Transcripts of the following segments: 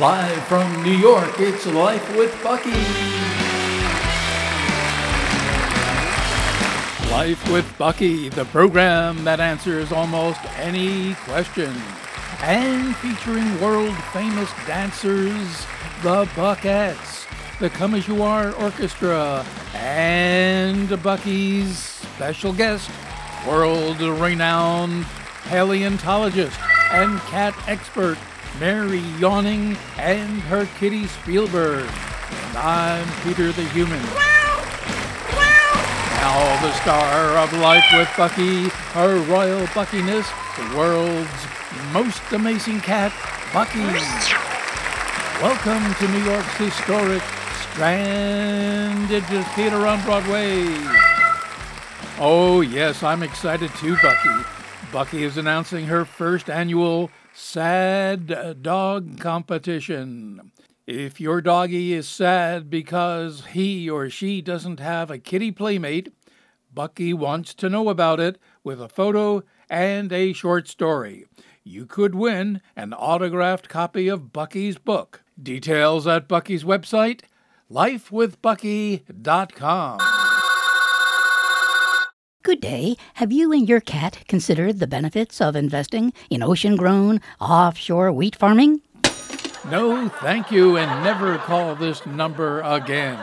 Live from New York, it's Life with Bucky. Life with Bucky, the program that answers almost any question. And featuring world famous dancers, the Buckettes, the Come As You Are Orchestra, and Bucky's special guest, world renowned paleontologist and cat expert Mary Yawning, and her kitty Spielberg. And I'm Peter the Human. Now the star of Life with Bucky, her royal Buckiness, the world's most amazing cat, Bucky. Welcome to New York's historic Stranded Theater on Broadway. Oh, yes, I'm excited too, Bucky. Bucky is announcing her first annual Sad Dog Competition. If your doggy is sad because he or she doesn't have a kitty playmate, Bucky wants to know about it with a photo and a short story. You could win an autographed copy of Bucky's book. Details at Bucky's website, lifewithbucky.com. Good day. Have you and your cat considered the benefits of investing in ocean grown, offshore wheat farming? No, thank you, and never call this number again.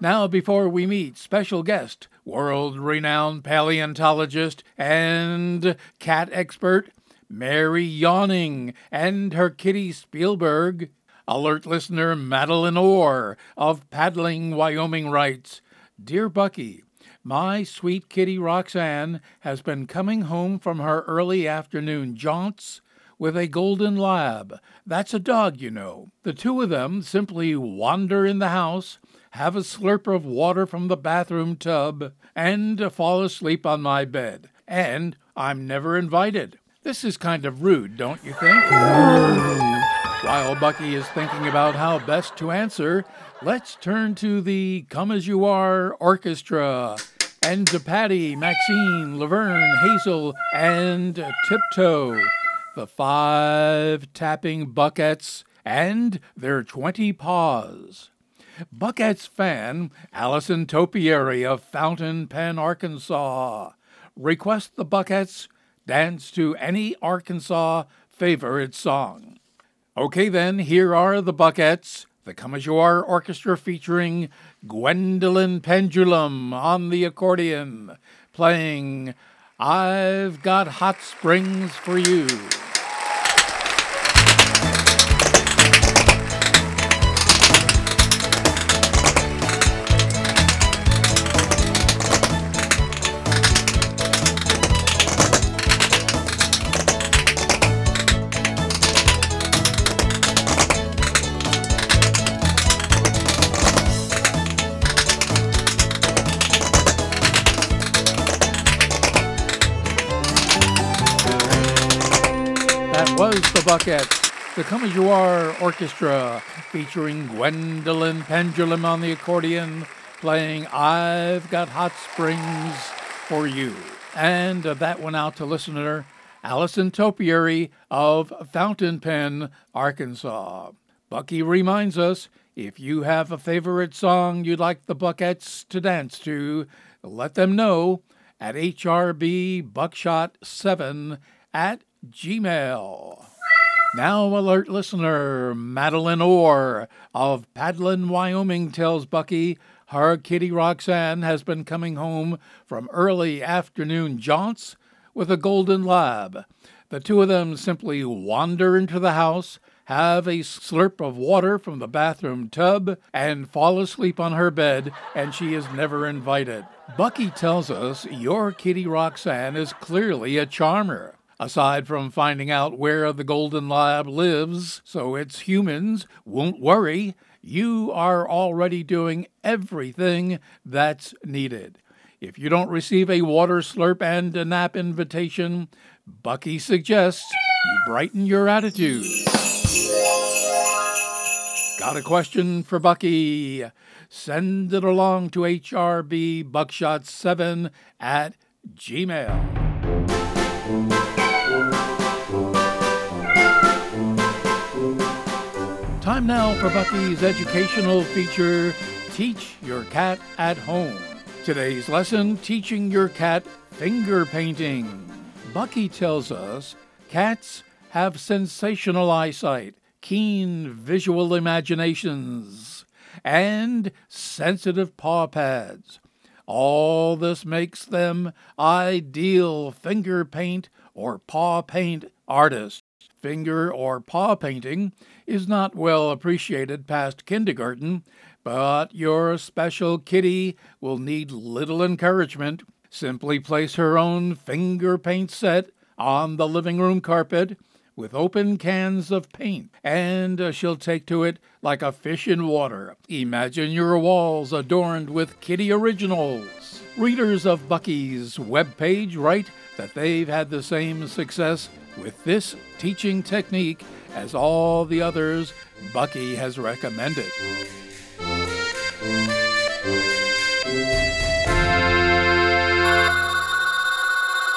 Now, before we meet special guest, world renowned paleontologist and cat expert, Mary Yawning, and her kitty Spielberg, alert listener Madeline Orr of Paddling, Wyoming writes Dear Bucky, my sweet kitty Roxanne has been coming home from her early afternoon jaunts with a golden lab. That's a dog, you know. The two of them simply wander in the house, have a slurp of water from the bathroom tub, and fall asleep on my bed. And I'm never invited. This is kind of rude, don't you think? While Bucky is thinking about how best to answer, let's turn to the Come As You Are Orchestra and Patty, Maxine, Laverne, Hazel, and Tiptoe, the five tapping buckettes and their 20 paws. Buckettes fan Allison Topiary of Fountain Pen, Arkansas Request the Buckettes dance to any Arkansas favorite song. Okay, then, here are the Buckettes, the Come As You Are Orchestra featuring Gwendolyn Pendulum on the accordion, playing I've Got Hot Springs for You. Was the Buckettes, the Come As You Are Orchestra, featuring Gwendolyn Pendulum on the accordion, playing I've Got Hot Springs for You. And uh, that went out to listener Allison Topiary of Fountain Pen, Arkansas. Bucky reminds us if you have a favorite song you'd like the Buckettes to dance to, let them know at hrbbuckshot7 at Gmail. Now, alert listener Madeline Orr of Paddling, Wyoming tells Bucky her kitty Roxanne has been coming home from early afternoon jaunts with a golden lab. The two of them simply wander into the house, have a slurp of water from the bathroom tub, and fall asleep on her bed, and she is never invited. Bucky tells us your kitty Roxanne is clearly a charmer. Aside from finding out where the Golden Lab lives so its humans won't worry, you are already doing everything that's needed. If you don't receive a water slurp and a nap invitation, Bucky suggests you brighten your attitude. Got a question for Bucky? Send it along to hrbbuckshot7 at gmail. Time now for Bucky's educational feature Teach Your Cat at Home. Today's lesson Teaching Your Cat Finger Painting. Bucky tells us cats have sensational eyesight, keen visual imaginations, and sensitive paw pads. All this makes them ideal finger paint or paw paint artists. Finger or paw painting is not well appreciated past kindergarten, but your special kitty will need little encouragement. Simply place her own finger paint set on the living room carpet with open cans of paint, and uh, she'll take to it like a fish in water. Imagine your walls adorned with kitty originals. Readers of Bucky's webpage write that they've had the same success with this teaching technique as all the others Bucky has recommended.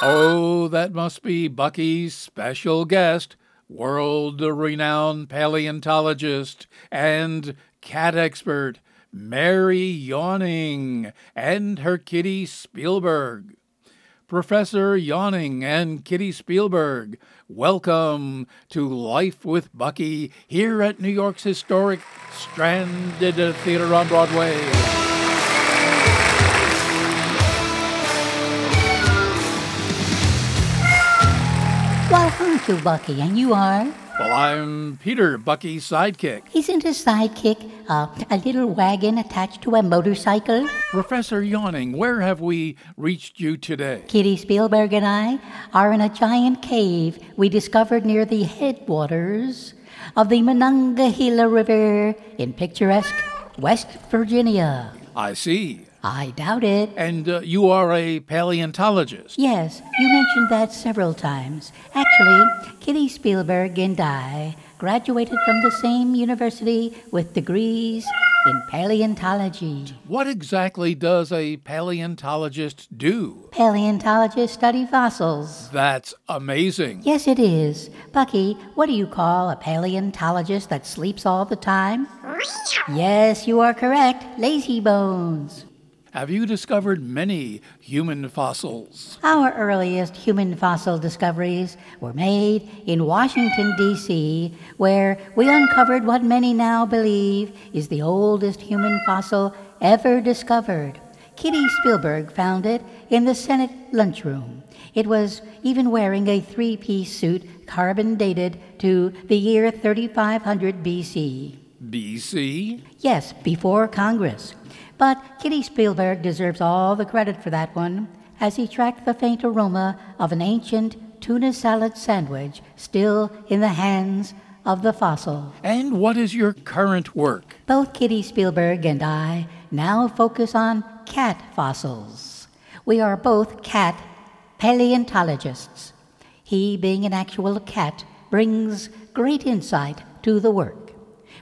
Oh, that must be Bucky's special guest, world renowned paleontologist and cat expert, Mary Yawning, and her kitty Spielberg. Professor Yawning and Kitty Spielberg, welcome to Life with Bucky here at New York's historic Stranded Theater on Broadway. To Bucky, and you are? Well, I'm Peter, Bucky's sidekick. Isn't a sidekick uh, a little wagon attached to a motorcycle? Professor Yawning, where have we reached you today? Kitty Spielberg and I are in a giant cave we discovered near the headwaters of the Monongahela River in picturesque West Virginia. I see. I doubt it. And uh, you are a paleontologist. Yes, you mentioned that several times. Actually, Kitty Spielberg and I graduated from the same university with degrees in paleontology. What exactly does a paleontologist do? Paleontologists study fossils. That's amazing. Yes, it is. Bucky, what do you call a paleontologist that sleeps all the time? Yes, you are correct. Lazy bones. Have you discovered many human fossils? Our earliest human fossil discoveries were made in Washington, D.C., where we uncovered what many now believe is the oldest human fossil ever discovered. Kitty Spielberg found it in the Senate lunchroom. It was even wearing a three piece suit carbon dated to the year 3500 BC. BC? Yes, before Congress. But Kitty Spielberg deserves all the credit for that one, as he tracked the faint aroma of an ancient tuna salad sandwich still in the hands of the fossil. And what is your current work? Both Kitty Spielberg and I now focus on cat fossils. We are both cat paleontologists. He, being an actual cat, brings great insight to the work.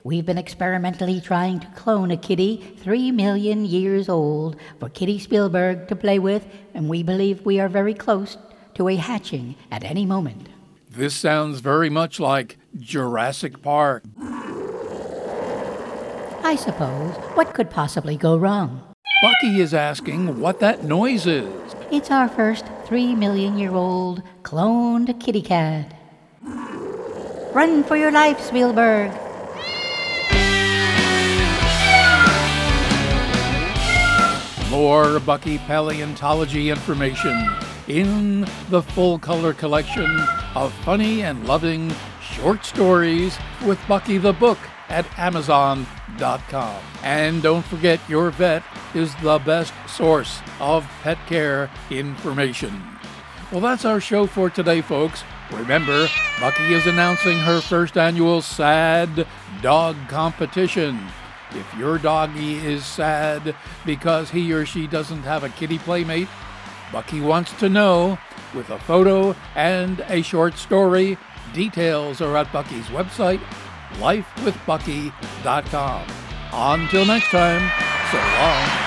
We've been experimentally trying to clone a kitty three million years old for Kitty Spielberg to play with, and we believe we are very close to a hatching at any moment. This sounds very much like Jurassic Park. I suppose. What could possibly go wrong? Bucky is asking what that noise is. It's our first three million year old cloned kitty cat. Run for your life, Spielberg! More Bucky paleontology information in the full color collection of funny and loving short stories with Bucky the Book at Amazon.com. And don't forget, your vet is the best source of pet care information. Well, that's our show for today, folks. Remember, Bucky is announcing her first annual SAD Dog Competition. If your doggy is sad because he or she doesn't have a kitty playmate, Bucky wants to know with a photo and a short story. Details are at Bucky's website, lifewithbucky.com. Until next time, so long.